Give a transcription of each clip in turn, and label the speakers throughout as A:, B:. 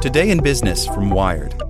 A: Today in Business from Wired.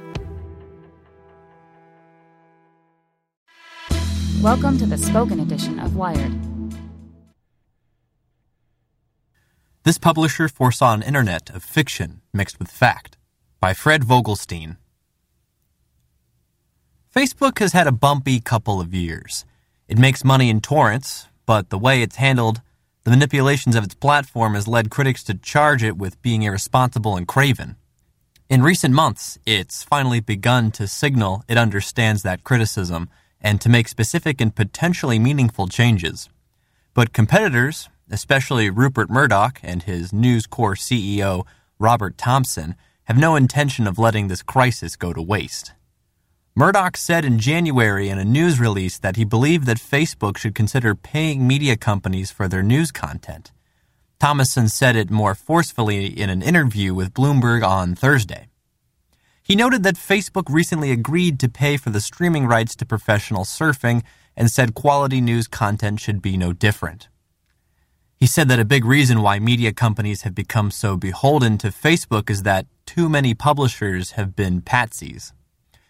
B: Welcome to the spoken edition of Wired.
C: This publisher foresaw an internet of fiction mixed with fact by Fred Vogelstein. Facebook has had a bumpy couple of years. It makes money in torrents, but the way it's handled the manipulations of its platform has led critics to charge it with being irresponsible and craven. In recent months, it's finally begun to signal it understands that criticism and to make specific and potentially meaningful changes. But competitors, especially Rupert Murdoch and his News Corp CEO Robert Thomson, have no intention of letting this crisis go to waste. Murdoch said in January in a news release that he believed that Facebook should consider paying media companies for their news content. Thomson said it more forcefully in an interview with Bloomberg on Thursday. He noted that Facebook recently agreed to pay for the streaming rights to professional surfing and said quality news content should be no different. He said that a big reason why media companies have become so beholden to Facebook is that too many publishers have been patsies.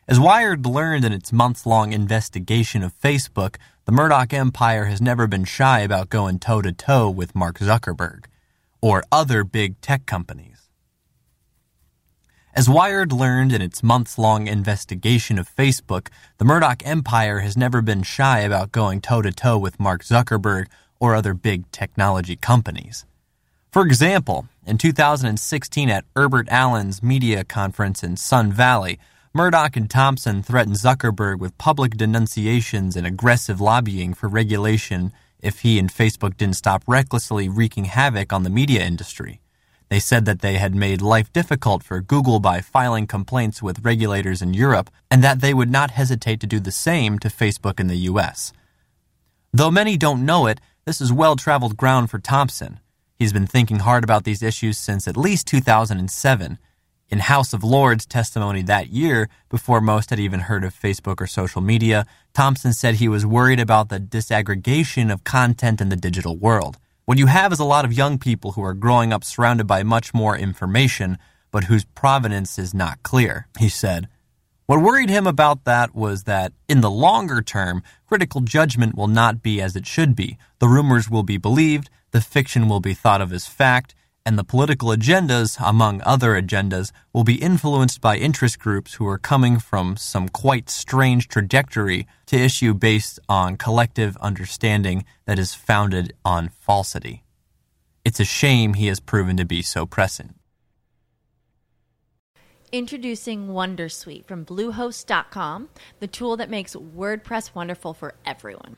C: As Wired learned in its months long investigation of Facebook, the Murdoch empire has never been shy about going toe to toe with Mark Zuckerberg or other big tech companies. As Wired learned in its months long investigation of Facebook, the Murdoch empire has never been shy about going toe to toe with Mark Zuckerberg or other big technology companies. For example, in 2016 at Herbert Allen's media conference in Sun Valley, Murdoch and Thomson threatened Zuckerberg with public denunciations and aggressive lobbying for regulation if he and Facebook didn't stop recklessly wreaking havoc on the media industry. They said that they had made life difficult for Google by filing complaints with regulators in Europe, and that they would not hesitate to do the same to Facebook in the US. Though many don't know it, this is well traveled ground for Thomson. He's been thinking hard about these issues since at least 2007. In House of Lords testimony that year, before most had even heard of Facebook or social media, Thomson said he was worried about the disaggregation of content in the digital world. What you have is a lot of young people who are growing up surrounded by much more information, but whose provenance is not clear, he said. What worried him about that was that, in the longer term, critical judgment will not be as it should be. The rumors will be believed, the fiction will be thought of as fact, and the political agendas, among other agendas, will be influenced by interest groups who are coming from some quite strange trajectory to issue based on collective understanding that is founded on falsity. It's a shame he has proven to be so prescient.
D: Introducing Wondersuite from Bluehost.com, the tool that makes WordPress wonderful for everyone.